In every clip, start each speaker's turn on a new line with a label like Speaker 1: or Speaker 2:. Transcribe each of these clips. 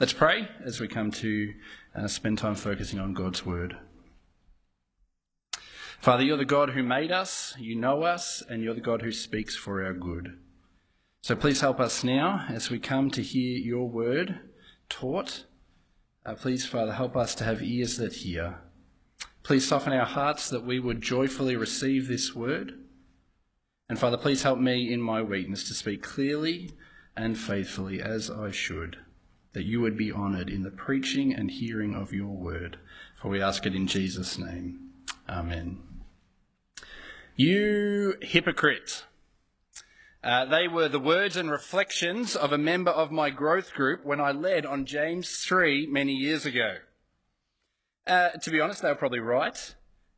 Speaker 1: Let's pray as we come to uh, spend time focusing on God's word. Father, you're the God who made us, you know us, and you're the God who speaks for our good. So please help us now as we come to hear your word taught. Uh, please, Father, help us to have ears that hear. Please soften our hearts that we would joyfully receive this word. And Father, please help me in my weakness to speak clearly and faithfully as I should, that you would be honoured in the preaching and hearing of your word. For we ask it in Jesus' name. Amen. You hypocrite. Uh, they were the words and reflections of a member of my growth group when I led on James 3 many years ago. Uh, to be honest, they were probably right.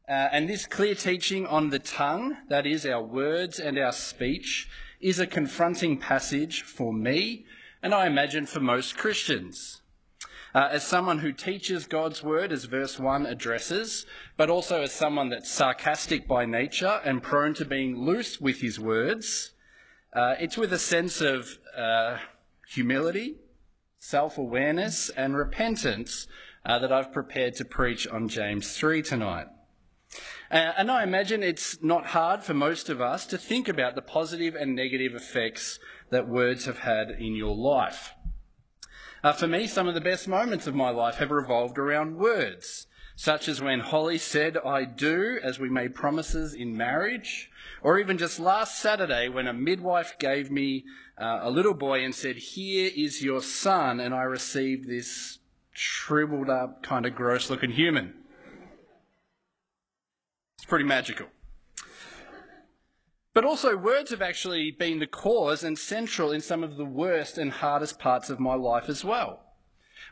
Speaker 1: Uh, and this clear teaching on the tongue, that is, our words and our speech, is a confronting passage for me, and I imagine for most Christians. Uh, as someone who teaches God's word, as verse 1 addresses, but also as someone that's sarcastic by nature and prone to being loose with his words, uh, it's with a sense of uh, humility, self awareness, and repentance uh, that I've prepared to preach on James 3 tonight. Uh, and I imagine it's not hard for most of us to think about the positive and negative effects that words have had in your life. Uh, for me, some of the best moments of my life have revolved around words, such as when Holly said, I do, as we made promises in marriage, or even just last Saturday when a midwife gave me uh, a little boy and said, Here is your son, and I received this shriveled up, kind of gross looking human. It's pretty magical. But also, words have actually been the cause and central in some of the worst and hardest parts of my life as well.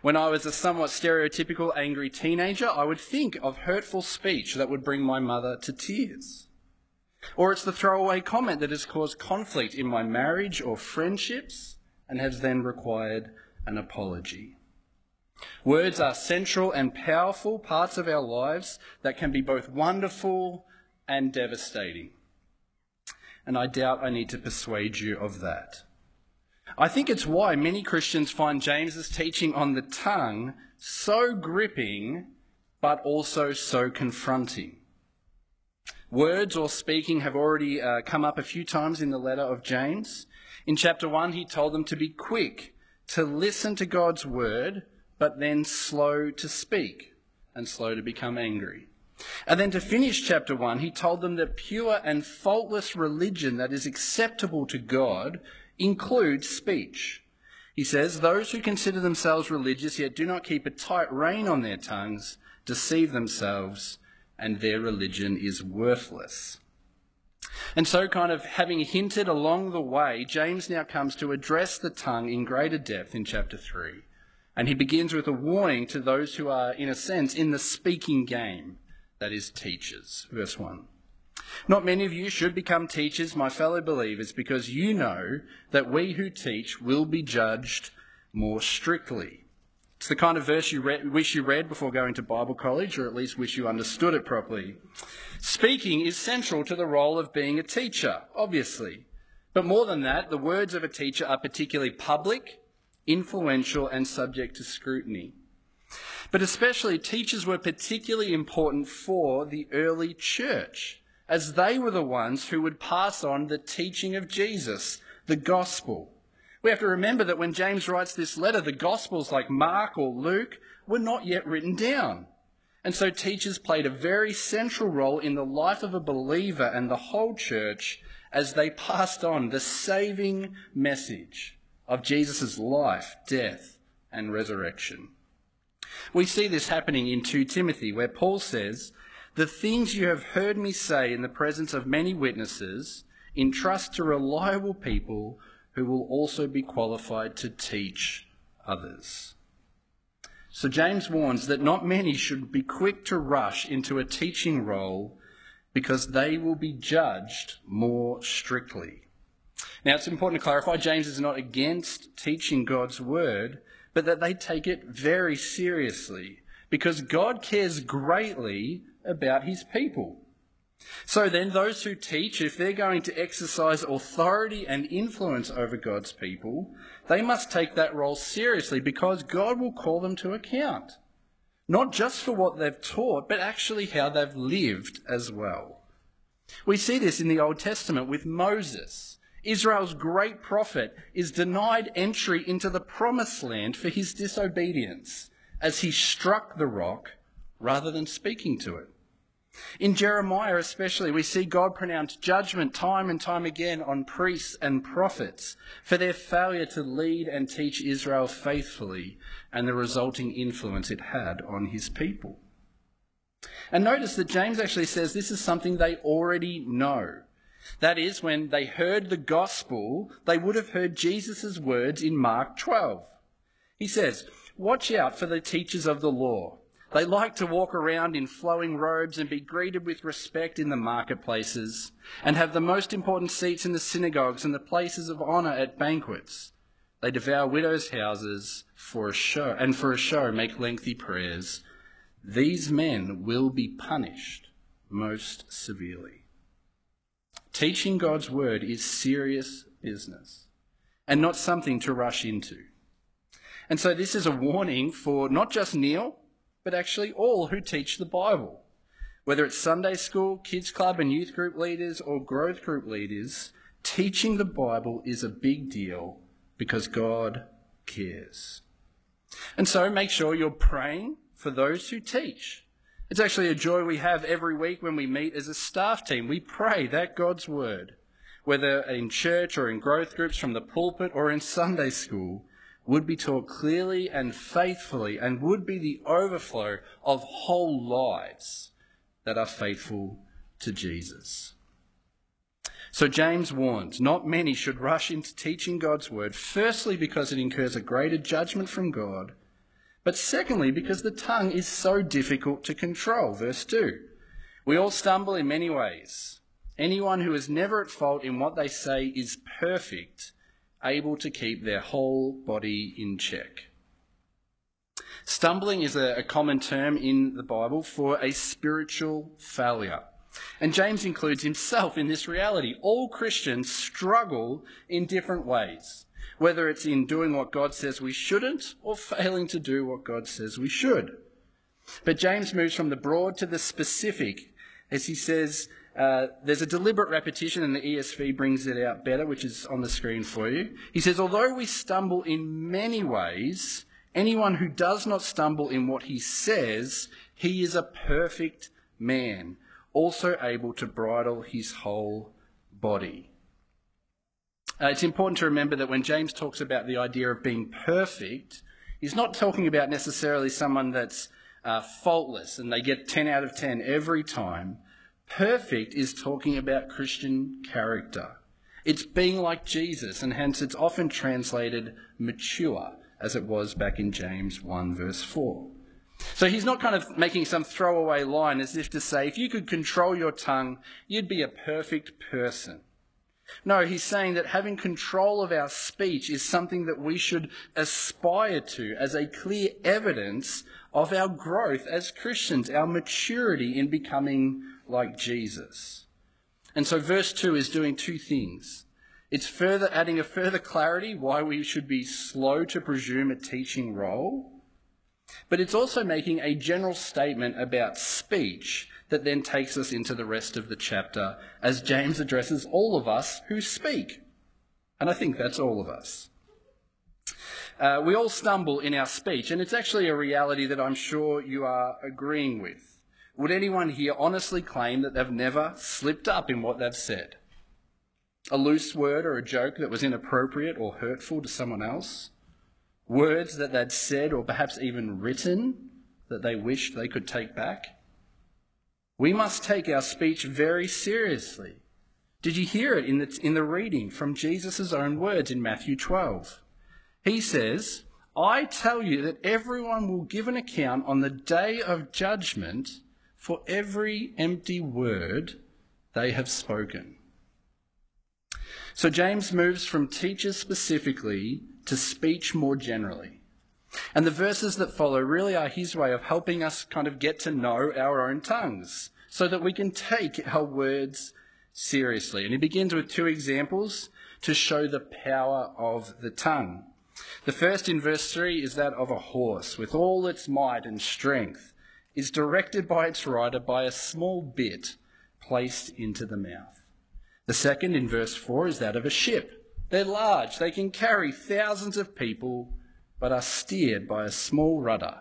Speaker 1: When I was a somewhat stereotypical angry teenager, I would think of hurtful speech that would bring my mother to tears. Or it's the throwaway comment that has caused conflict in my marriage or friendships and has then required an apology. Words are central and powerful parts of our lives that can be both wonderful and devastating and I doubt I need to persuade you of that. I think it's why many Christians find James's teaching on the tongue so gripping, but also so confronting. Words or speaking have already uh, come up a few times in the letter of James. In chapter 1, he told them to be quick to listen to God's word, but then slow to speak and slow to become angry. And then to finish chapter 1, he told them that pure and faultless religion that is acceptable to God includes speech. He says, Those who consider themselves religious yet do not keep a tight rein on their tongues deceive themselves, and their religion is worthless. And so, kind of having hinted along the way, James now comes to address the tongue in greater depth in chapter 3. And he begins with a warning to those who are, in a sense, in the speaking game that is, teachers. Verse 1. Not many of you should become teachers, my fellow believers, because you know that we who teach will be judged more strictly. It's the kind of verse you read, wish you read before going to Bible college, or at least wish you understood it properly. Speaking is central to the role of being a teacher, obviously. But more than that, the words of a teacher are particularly public, influential, and subject to scrutiny. But especially, teachers were particularly important for the early church, as they were the ones who would pass on the teaching of Jesus, the gospel. We have to remember that when James writes this letter, the gospels like Mark or Luke were not yet written down. And so teachers played a very central role in the life of a believer and the whole church as they passed on the saving message of Jesus' life, death, and resurrection. We see this happening in 2 Timothy, where Paul says, The things you have heard me say in the presence of many witnesses, entrust to reliable people who will also be qualified to teach others. So James warns that not many should be quick to rush into a teaching role because they will be judged more strictly. Now, it's important to clarify James is not against teaching God's word, but that they take it very seriously because God cares greatly about his people. So then, those who teach, if they're going to exercise authority and influence over God's people, they must take that role seriously because God will call them to account. Not just for what they've taught, but actually how they've lived as well. We see this in the Old Testament with Moses. Israel's great prophet is denied entry into the promised land for his disobedience as he struck the rock rather than speaking to it. In Jeremiah, especially, we see God pronounce judgment time and time again on priests and prophets for their failure to lead and teach Israel faithfully and the resulting influence it had on his people. And notice that James actually says this is something they already know. That is, when they heard the gospel, they would have heard Jesus' words in Mark 12. He says, Watch out for the teachers of the law. They like to walk around in flowing robes and be greeted with respect in the marketplaces, and have the most important seats in the synagogues and the places of honour at banquets. They devour widows' houses for a show, and for a show make lengthy prayers. These men will be punished most severely. Teaching God's word is serious business and not something to rush into. And so this is a warning for not just Neil, but actually all who teach the Bible. Whether it's Sunday school, kids club and youth group leaders or growth group leaders, teaching the Bible is a big deal because God cares. And so make sure you're praying for those who teach. It's actually a joy we have every week when we meet as a staff team. We pray that God's word, whether in church or in growth groups from the pulpit or in Sunday school, would be taught clearly and faithfully and would be the overflow of whole lives that are faithful to Jesus. So James warns not many should rush into teaching God's word, firstly because it incurs a greater judgment from God, but secondly because the tongue is so difficult to control. Verse 2 We all stumble in many ways. Anyone who is never at fault in what they say is perfect able to keep their whole body in check. Stumbling is a, a, common term in the Bible for a spiritual failure. And James includes himself in this reality. All Christians struggle in different ways, whether it's in doing what God says we shouldn't or failing to do what God says we should. But James moves from the broad to the specific as he says, uh, there's a deliberate repetition, and the ESV brings it out better, which is on the screen for you. He says, Although we stumble in many ways, anyone who does not stumble in what he says, he is a perfect man, also able to bridle his whole body. Uh, it's important to remember that when James talks about the idea of being perfect, he's not talking about necessarily someone that's uh, faultless and they get 10 out of 10 every time. Perfect is talking about Christian character. It's being like Jesus, and hence it's often translated mature, as it was back in James 1, verse 4. So he's not kind of making some throwaway line as if to say, if you could control your tongue, you'd be a perfect person. No, he's saying that having control of our speech is something that we should aspire to as a clear evidence of our growth as Christians, our maturity in becoming like Jesus. And so verse 2 is doing two things. It's further adding a further clarity why we should be slow to presume a teaching role, but it's also making a general statement about speech that then takes us into the rest of the chapter as James addresses all of us who speak. And I think that's all of us. Uh, we all stumble in our speech, and it's actually a reality that I'm sure you are agreeing with. Would anyone here honestly claim that they've never slipped up in what they've said? A loose word or a joke that was inappropriate or hurtful to someone else? Words that they'd said or perhaps even written that they wished they could take back? We must take our speech very seriously. Did you hear it in the, in the reading from Jesus' own words in Matthew 12? He says, I tell you that everyone will give an account on the day of judgment for every empty word they have spoken. So James moves from teachers specifically to speech more generally. And the verses that follow really are his way of helping us kind of get to know our own tongues so that we can take our words seriously. And he begins with two examples to show the power of the tongue. The first in verse 3 is that of a horse, with all its might and strength, is directed by its rider by a small bit placed into the mouth. The second in verse 4 is that of a ship. They're large, they can carry thousands of people, but are steered by a small rudder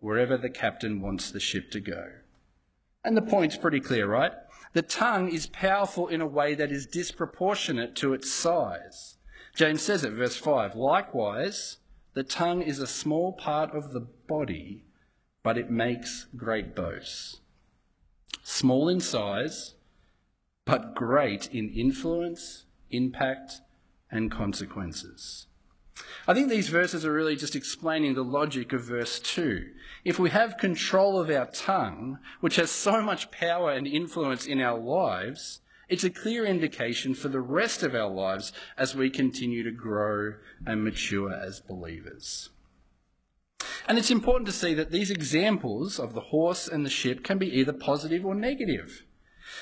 Speaker 1: wherever the captain wants the ship to go. And the point's pretty clear, right? The tongue is powerful in a way that is disproportionate to its size. James says it, verse 5 Likewise, the tongue is a small part of the body, but it makes great boasts. Small in size, but great in influence, impact, and consequences. I think these verses are really just explaining the logic of verse 2. If we have control of our tongue, which has so much power and influence in our lives, it's a clear indication for the rest of our lives as we continue to grow and mature as believers. And it's important to see that these examples of the horse and the ship can be either positive or negative.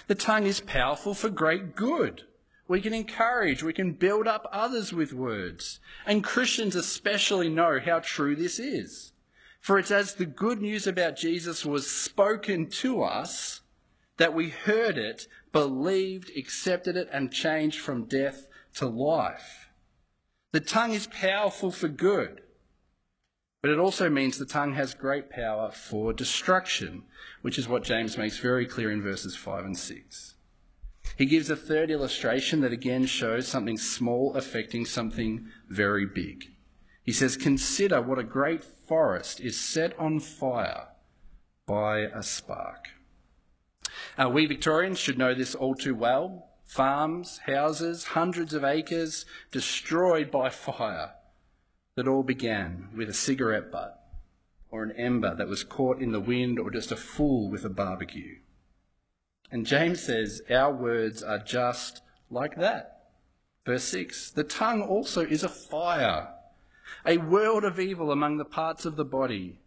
Speaker 1: The tongue is powerful for great good. We can encourage, we can build up others with words. And Christians especially know how true this is. For it's as the good news about Jesus was spoken to us that we heard it, believed, accepted it, and changed from death to life. The tongue is powerful for good, but it also means the tongue has great power for destruction, which is what James makes very clear in verses 5 and 6. He gives a third illustration that again shows something small affecting something very big. He says, Consider what a great forest is set on fire by a spark. Uh, we Victorians should know this all too well. Farms, houses, hundreds of acres destroyed by fire that all began with a cigarette butt or an ember that was caught in the wind or just a fool with a barbecue. And James says our words are just like that. Verse 6 The tongue also is a fire, a world of evil among the parts of the body.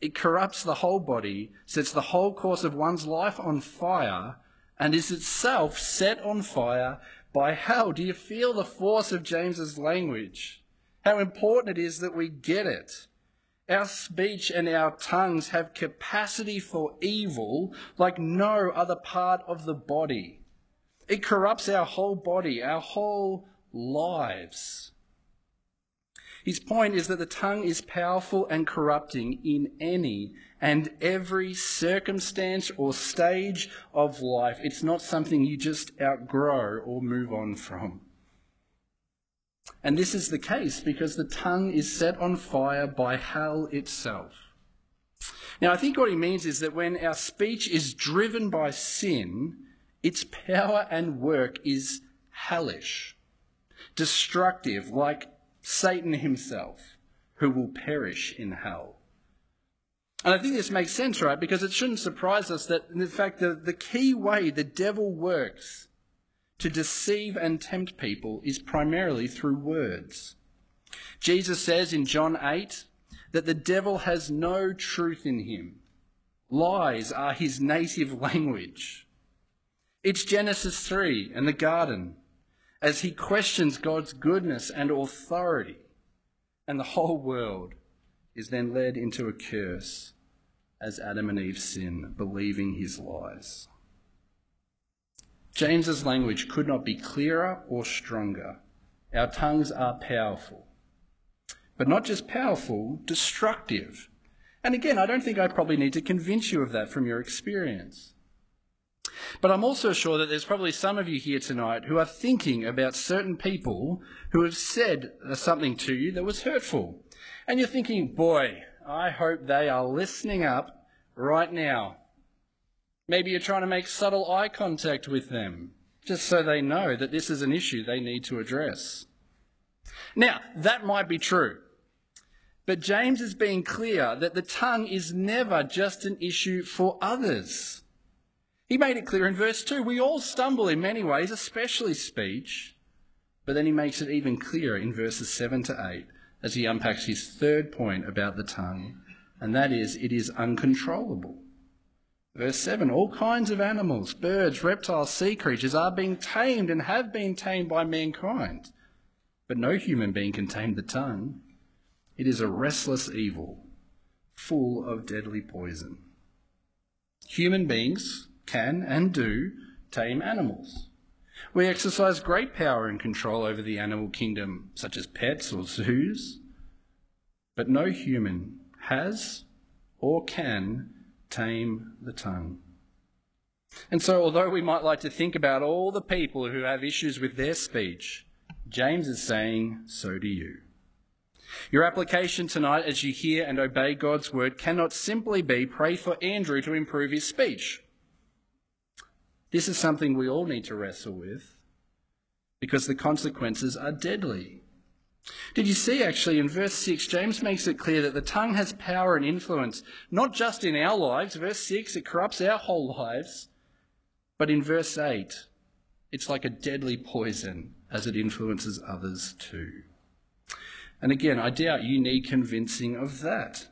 Speaker 1: It corrupts the whole body, sets the whole course of one's life on fire, and is itself set on fire by hell. Do you feel the force of James's language? How important it is that we get it. Our speech and our tongues have capacity for evil like no other part of the body. It corrupts our whole body, our whole lives. His point is that the tongue is powerful and corrupting in any and every circumstance or stage of life. It's not something you just outgrow or move on from. And this is the case because the tongue is set on fire by hell itself. Now, I think what he means is that when our speech is driven by sin, its power and work is hellish, destructive, like Satan himself, who will perish in hell. And I think this makes sense, right? Because it shouldn't surprise us that, in fact, the, the key way the devil works to deceive and tempt people is primarily through words. Jesus says in John 8 that the devil has no truth in him. Lies are his native language. It's Genesis 3 and the garden as he questions God's goodness and authority, and the whole world is then led into a curse as Adam and Eve sin, believing his lies. James's language could not be clearer or stronger. Our tongues are powerful. But not just powerful, destructive. And again, I don't think I probably need to convince you of that from your experience. But I'm also sure that there's probably some of you here tonight who are thinking about certain people who have said something to you that was hurtful. And you're thinking, boy, I hope they are listening up right now. Maybe you're trying to make subtle eye contact with them, just so they know that this is an issue they need to address. Now, that might be true. But James is being clear that the tongue is never just an issue for others. He made it clear in verse 2 we all stumble in many ways, especially speech. But then he makes it even clearer in verses 7 to 8 as he unpacks his third point about the tongue, and that is it is uncontrollable. Verse 7 All kinds of animals, birds, reptiles, sea creatures are being tamed and have been tamed by mankind. But no human being can tame the tongue. It is a restless evil, full of deadly poison. Human beings can and do tame animals. We exercise great power and control over the animal kingdom, such as pets or zoos, but no human has or can tame the tongue. And so, although we might like to think about all the people who have issues with their speech, James is saying, so do you. Your application tonight as you hear and obey God's word cannot simply be pray for Andrew to improve his speech. This is something we all need to wrestle with because the consequences are deadly. Did you see actually in verse 6, James makes it clear that the tongue has power and influence, not just in our lives. Verse 6, it corrupts our whole lives. But in verse 8, it's like a deadly poison as it influences others too. And again, I doubt you need convincing of that.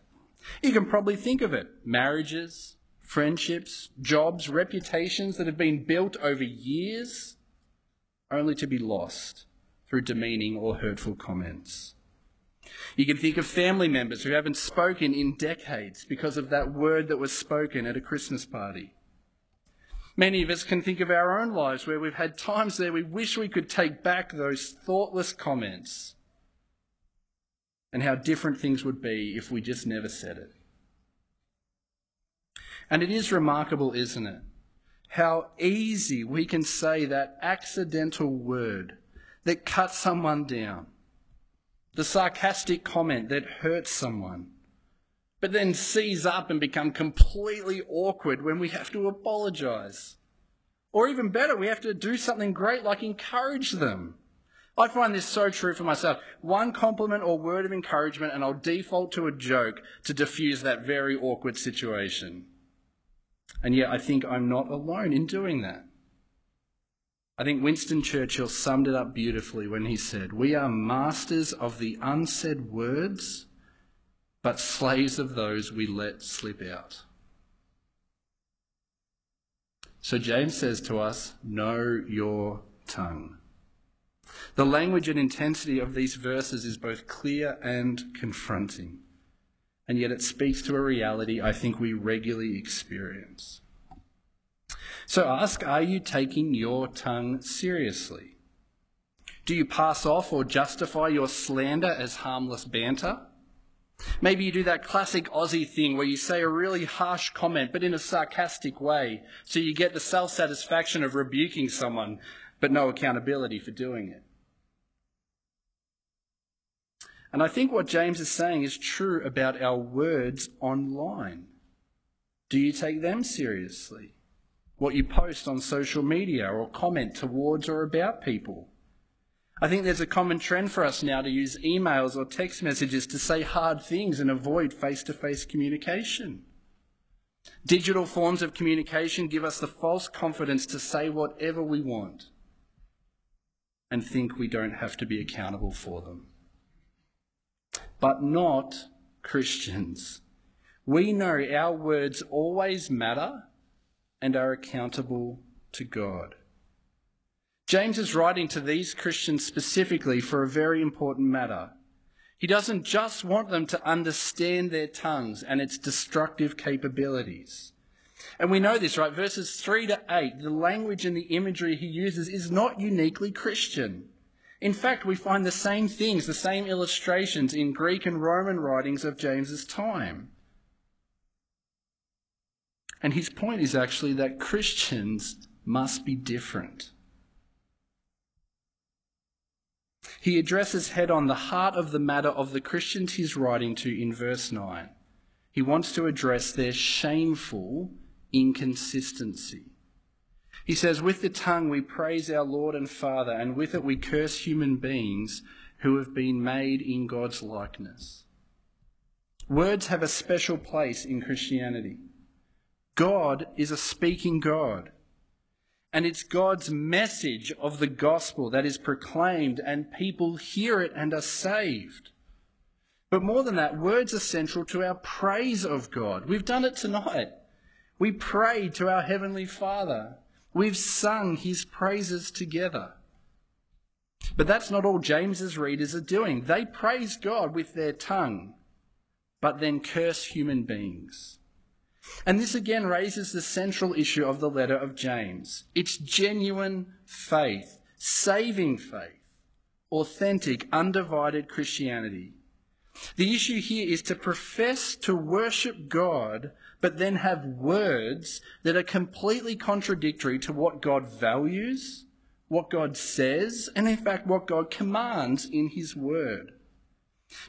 Speaker 1: You can probably think of it marriages, friendships, jobs, reputations that have been built over years only to be lost through demeaning or hurtful comments. You can think of family members who haven't spoken in decades because of that word that was spoken at a Christmas party. Many of us can think of our own lives where we've had times there we wish we could take back those thoughtless comments and how different things would be if we just never said it. And it is remarkable, isn't it? How easy we can say that accidental word that cuts someone down, the sarcastic comment that hurts someone, but then seize up and become completely awkward when we have to apologize. Or even better, we have to do something great like encourage them. I find this so true for myself. One compliment or word of encouragement, and I'll default to a joke to diffuse that very awkward situation. And yet, I think I'm not alone in doing that. I think Winston Churchill summed it up beautifully when he said, We are masters of the unsaid words but slaves of those we let slip out. So James says to us, Know your tongue. The language and intensity of these verses is both clear and confronting, and yet it speaks to a reality I think we regularly experience. So ask Are you taking your tongue seriously? Do you pass off or justify your slander as harmless banter? Maybe you do that classic Aussie thing where you say a really harsh comment, but in a sarcastic way, so you get the self satisfaction of rebuking someone, but no accountability for doing it. And I think what James is saying is true about our words online. Do you take them seriously? What you post on social media or comment towards or about people? I think there's a common trend for us now to use emails or text messages to say hard things and avoid face to face communication. Digital forms of communication give us the false confidence to say whatever we want and think we don't have to be accountable for them. But not Christians. We know our words always matter and are accountable to God. James is writing to these Christians specifically for a very important matter. He doesn't just want them to understand their tongues and its destructive capabilities. And we know this, right? Verses 3 to 8, the language and the imagery he uses is not uniquely Christian. In fact, we find the same things, the same illustrations in Greek and Roman writings of James's time. And his point is actually that Christians must be different. He addresses head on the heart of the matter of the Christians he's writing to in verse 9. He wants to address their shameful inconsistency. He says, With the tongue we praise our Lord and Father, and with it we curse human beings who have been made in God's likeness. Words have a special place in Christianity. God is a speaking God. And it's God's message of the gospel that is proclaimed, and people hear it and are saved. But more than that, words are central to our praise of God. We've done it tonight. We prayed to our Heavenly Father. We've sung His praises together. But that's not all James's readers are doing. They praise God with their tongue, but then curse human beings. And this again raises the central issue of the letter of James. It's genuine faith, saving faith, authentic, undivided Christianity. The issue here is to profess to worship God, but then have words that are completely contradictory to what God values, what God says, and in fact what God commands in His Word.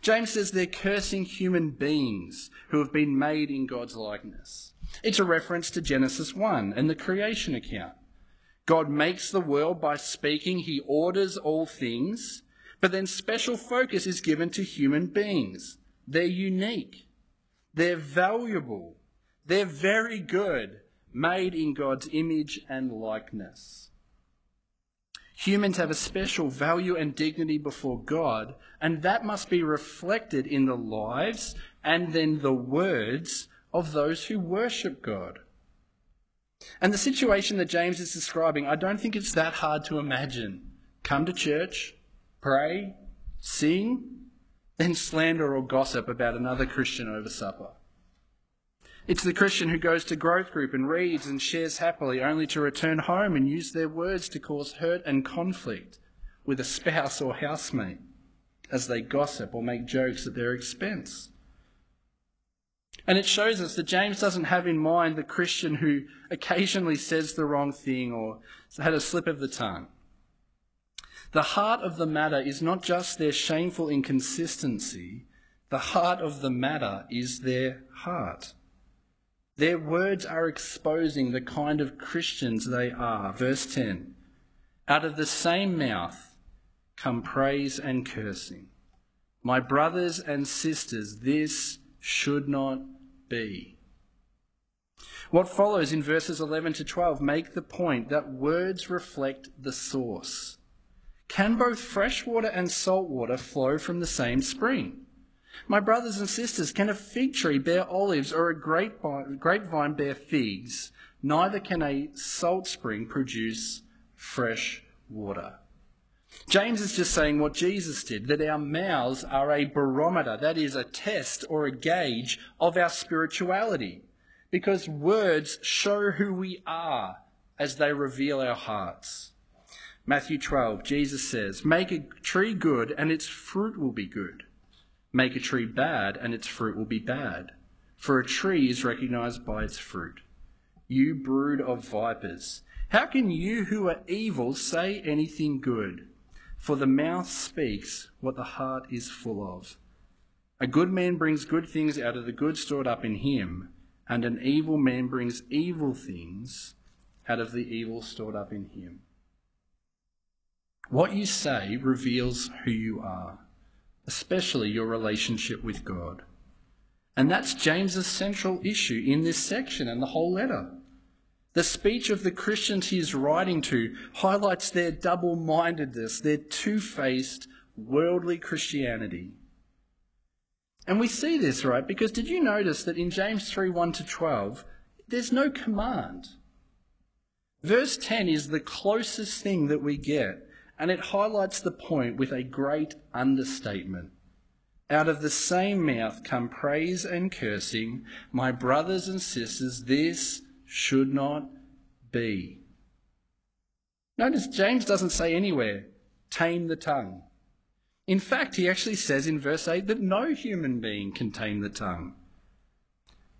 Speaker 1: James says they're cursing human beings who have been made in God's likeness. It's a reference to Genesis 1 and the creation account. God makes the world by speaking, He orders all things, but then special focus is given to human beings. They're unique, they're valuable, they're very good, made in God's image and likeness. Humans have a special value and dignity before God, and that must be reflected in the lives and then the words of those who worship God. And the situation that James is describing, I don't think it's that hard to imagine. Come to church, pray, sing, then slander or gossip about another Christian over supper. It's the Christian who goes to growth group and reads and shares happily, only to return home and use their words to cause hurt and conflict with a spouse or housemate as they gossip or make jokes at their expense. And it shows us that James doesn't have in mind the Christian who occasionally says the wrong thing or had a slip of the tongue. The heart of the matter is not just their shameful inconsistency, the heart of the matter is their heart. Their words are exposing the kind of Christians they are. Verse 10 Out of the same mouth come praise and cursing. My brothers and sisters, this should not be. What follows in verses 11 to 12 make the point that words reflect the source. Can both fresh water and salt water flow from the same spring? My brothers and sisters, can a fig tree bear olives or a grapevine bear figs? Neither can a salt spring produce fresh water. James is just saying what Jesus did that our mouths are a barometer, that is, a test or a gauge of our spirituality, because words show who we are as they reveal our hearts. Matthew 12, Jesus says, Make a tree good, and its fruit will be good. Make a tree bad, and its fruit will be bad. For a tree is recognized by its fruit. You brood of vipers, how can you who are evil say anything good? For the mouth speaks what the heart is full of. A good man brings good things out of the good stored up in him, and an evil man brings evil things out of the evil stored up in him. What you say reveals who you are especially your relationship with God. And that's James's central issue in this section and the whole letter. The speech of the Christians he is writing to highlights their double mindedness, their two faced worldly Christianity. And we see this, right? Because did you notice that in James 3 1 to 12, there's no command? Verse 10 is the closest thing that we get and it highlights the point with a great understatement. Out of the same mouth come praise and cursing. My brothers and sisters, this should not be. Notice James doesn't say anywhere, tame the tongue. In fact, he actually says in verse 8 that no human being can tame the tongue.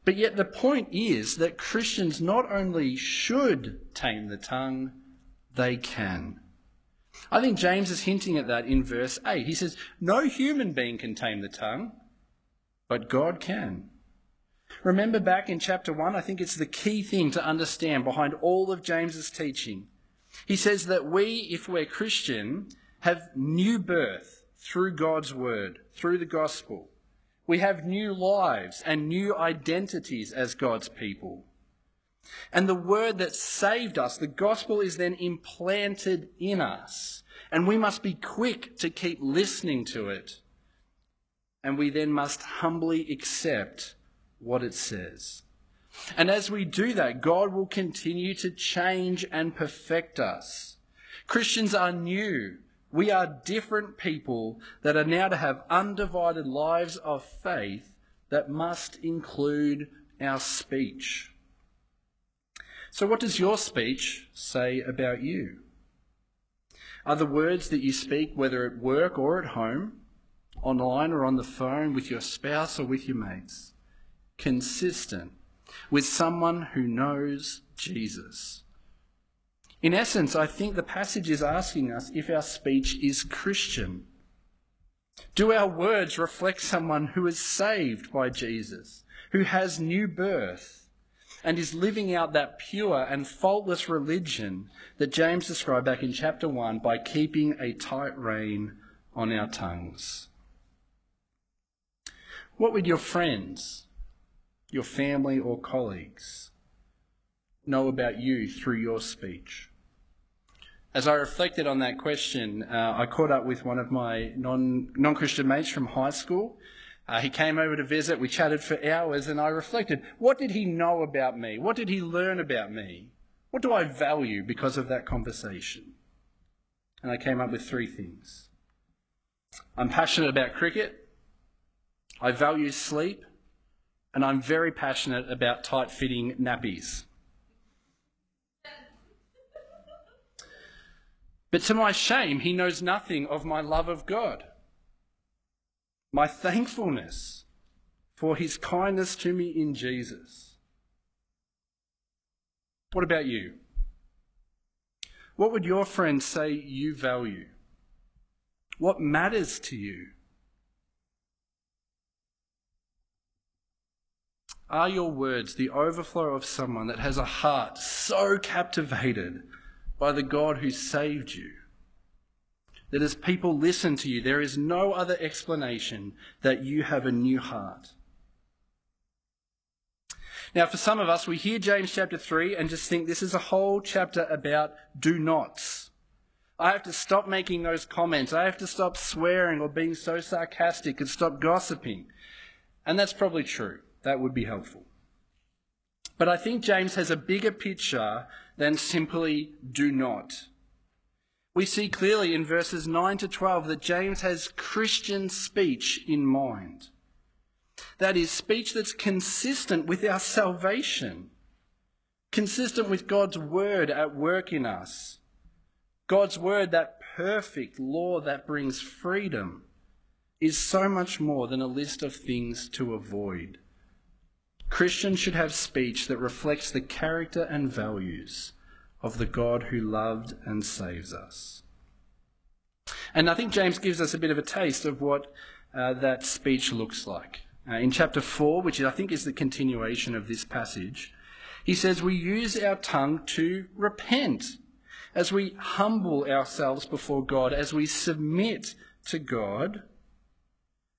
Speaker 1: But yet the point is that Christians not only should tame the tongue, they can. I think James is hinting at that in verse 8. He says, No human being can tame the tongue, but God can. Remember back in chapter 1, I think it's the key thing to understand behind all of James's teaching. He says that we, if we're Christian, have new birth through God's word, through the gospel. We have new lives and new identities as God's people. And the word that saved us, the gospel, is then implanted in us. And we must be quick to keep listening to it. And we then must humbly accept what it says. And as we do that, God will continue to change and perfect us. Christians are new, We are different people that are now to have undivided lives of faith that must include our speech. So, what does your speech say about you? Are the words that you speak, whether at work or at home, online or on the phone, with your spouse or with your mates, consistent with someone who knows Jesus? In essence, I think the passage is asking us if our speech is Christian. Do our words reflect someone who is saved by Jesus, who has new birth, and is living out that pure and faultless religion that James described back in chapter 1 by keeping a tight rein on our tongues? What would your friends, your family, or colleagues know about you through your speech? As I reflected on that question, uh, I caught up with one of my non Christian mates from high school. Uh, he came over to visit. We chatted for hours, and I reflected: what did he know about me? What did he learn about me? What do I value because of that conversation? And I came up with three things. I'm passionate about cricket. I value sleep, and I'm very passionate about tight fitting nappies. But to my shame, he knows nothing of my love of God, my thankfulness for his kindness to me in Jesus. What about you? What would your friends say you value? What matters to you? Are your words the overflow of someone that has a heart so captivated by the God who saved you. That as people listen to you, there is no other explanation that you have a new heart. Now, for some of us, we hear James chapter 3 and just think this is a whole chapter about do nots. I have to stop making those comments. I have to stop swearing or being so sarcastic and stop gossiping. And that's probably true. That would be helpful. But I think James has a bigger picture than simply do not. We see clearly in verses 9 to 12 that James has Christian speech in mind. That is, speech that's consistent with our salvation, consistent with God's word at work in us. God's word, that perfect law that brings freedom, is so much more than a list of things to avoid. Christians should have speech that reflects the character and values of the God who loved and saves us. And I think James gives us a bit of a taste of what uh, that speech looks like. Uh, in chapter 4, which I think is the continuation of this passage, he says, We use our tongue to repent as we humble ourselves before God, as we submit to God,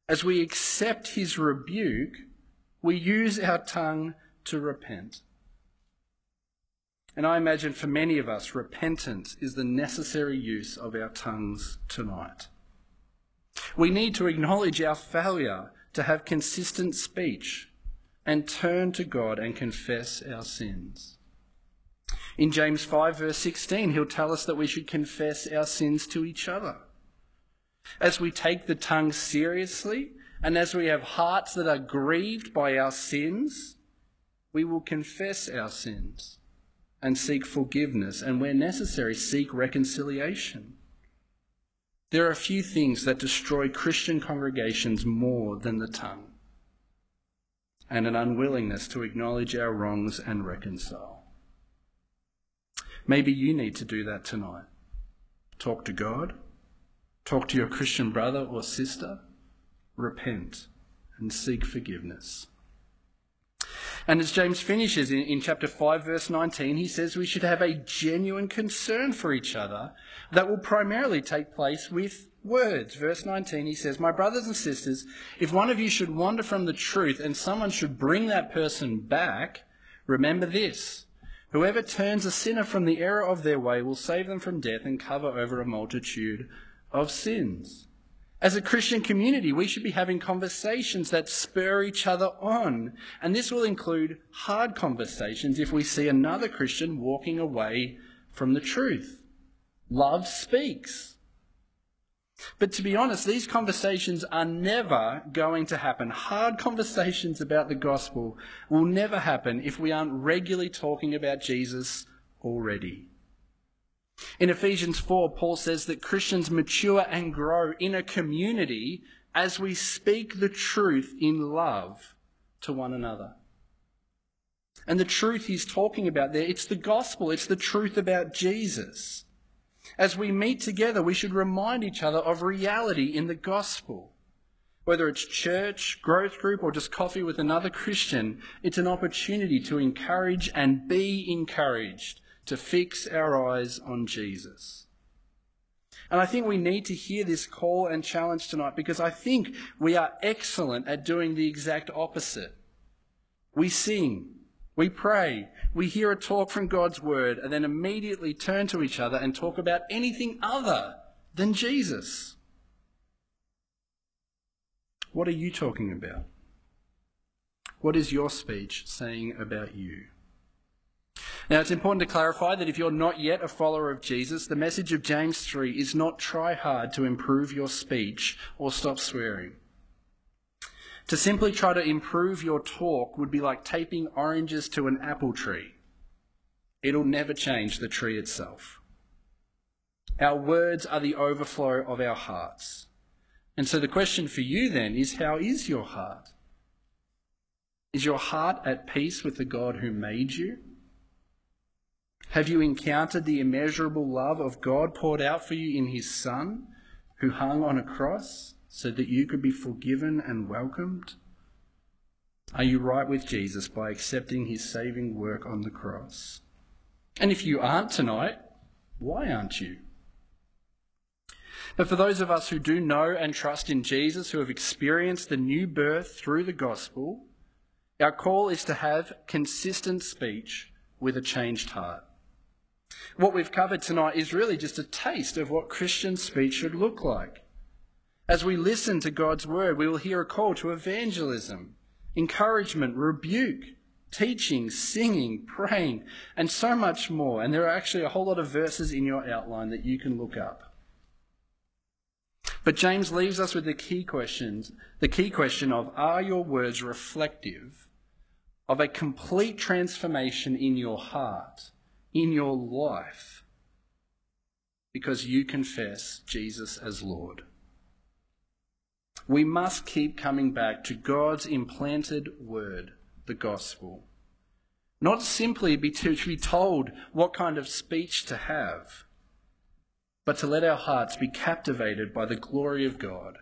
Speaker 1: as we accept his rebuke we use our tongue to repent. And I imagine for many of us, repentance is the necessary use of our tongues tonight. We need to acknowledge our failure to have consistent speech and turn to God and confess our sins. In James 5, verse 16, he'll tell us that we should confess our sins to each other. As we take the tongue seriously, and as we have hearts that are grieved by our sins, we will confess our sins and seek forgiveness, and where necessary, seek reconciliation. There are few things that destroy Christian congregations more than the tongue and an unwillingness to acknowledge our wrongs and reconcile. Maybe you need to do that tonight. Talk to God, talk to your Christian brother or sister, repent and seek forgiveness. And as James finishes in, in, chapter 5, verse 19, he says we should have a genuine concern for each other that will primarily take place with words. Verse 19, he says, My brothers and sisters, if one of you should wander from the truth and someone should bring that person back, remember this. Whoever turns a sinner from the error of their way will save them from death and cover over a multitude of sins. As a Christian community, we should be having conversations that spur each other on. And this will include hard conversations if we see another Christian walking away from the truth. Love speaks. But to be honest, these conversations are never going to happen. Hard conversations about the gospel will never happen if we aren't regularly talking about Jesus already. In Ephesians 4, Paul says that Christians mature and grow in a community as we speak the truth in love to one another. And the truth he's talking about there, it's the gospel, it's the truth about Jesus. As we meet together, we should remind each other of reality in the gospel. Whether it's church, growth group, or just coffee with another Christian, it's an opportunity to encourage and be encouraged to fix our eyes on Jesus. And I think we need to hear this call and challenge tonight because I think we are excellent at doing the exact opposite. We sing, we pray, we hear a talk from God's word, and then immediately turn to each other and talk about anything other than Jesus. What are you talking about? What is your speech saying about you? Now, it's important to clarify that if you're not yet a follower of Jesus, the message of James 3 is not try hard to improve your speech or stop swearing. To simply try to improve your talk would be like taping oranges to an apple tree. It'll never change the tree itself. Our words are the overflow of our hearts. And so the question for you then is how is your heart? Is your heart at peace with the God who made you? Have you encountered the immeasurable love of God poured out for you in his Son, who hung on a cross so that you could be forgiven and welcomed? Are you right with Jesus by accepting his saving work on the cross? And if you aren't tonight, why aren't you? But for those of us who do know and trust in Jesus, who have experienced the new birth through the gospel, our call is to have consistent speech with a changed heart. What we've covered tonight is really just a taste of what Christian speech should look like. As we listen to God's word, we will hear a call to evangelism, encouragement, rebuke, teaching, singing, praying, and so much more. And there are actually a whole lot of verses in your outline that you can look up. But James leaves us with the key questions, the key question of are your words reflective of a complete transformation in your heart? In your life because you confess Jesus as Lord. We must keep coming back to God's implanted word, the gospel. Not simply to be told what kind of speech to have, but to let our hearts be captivated by the glory of God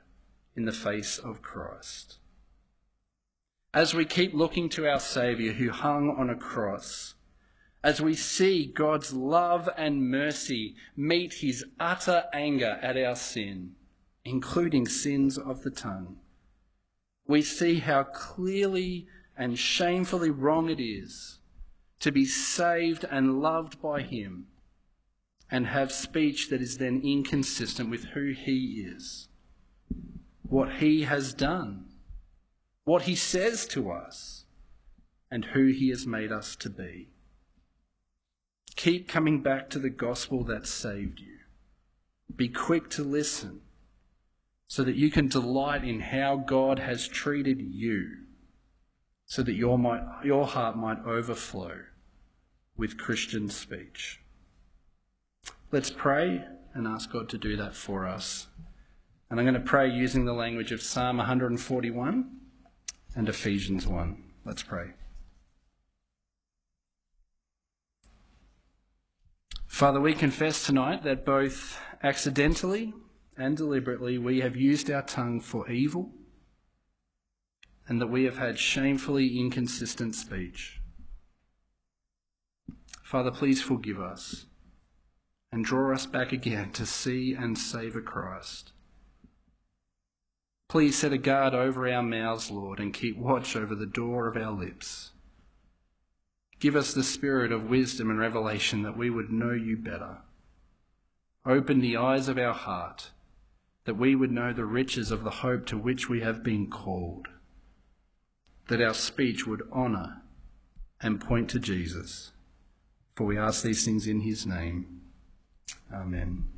Speaker 1: in the face of Christ. As we keep looking to our Saviour who hung on a cross, as we see God's love and mercy meet his utter anger at our sin, including sins of the tongue, we see how clearly and shamefully wrong it is to be saved and loved by him and have speech that is then inconsistent with who he is, what he has done, what he says to us, and who he has made us to be. Keep coming back to the gospel that saved you. Be quick to listen so that you can delight in how God has treated you, so that your, might, your heart might overflow with Christian speech. Let's pray and ask God to do that for us. And I'm going to pray using the language of Psalm 141 and Ephesians 1. Let's pray. Father, we confess tonight that both accidentally and deliberately we have used our tongue for evil and that we have had shamefully inconsistent speech. Father, please forgive us and draw us back again to see and savour Christ. Please set a guard over our mouths, Lord, and keep watch over the door of our lips. Give us the spirit of wisdom and revelation that we would know you better. Open the eyes of our heart that we would know the riches of the hope to which we have been called, that our speech would honour and point to Jesus. For we ask these things in his name. Amen.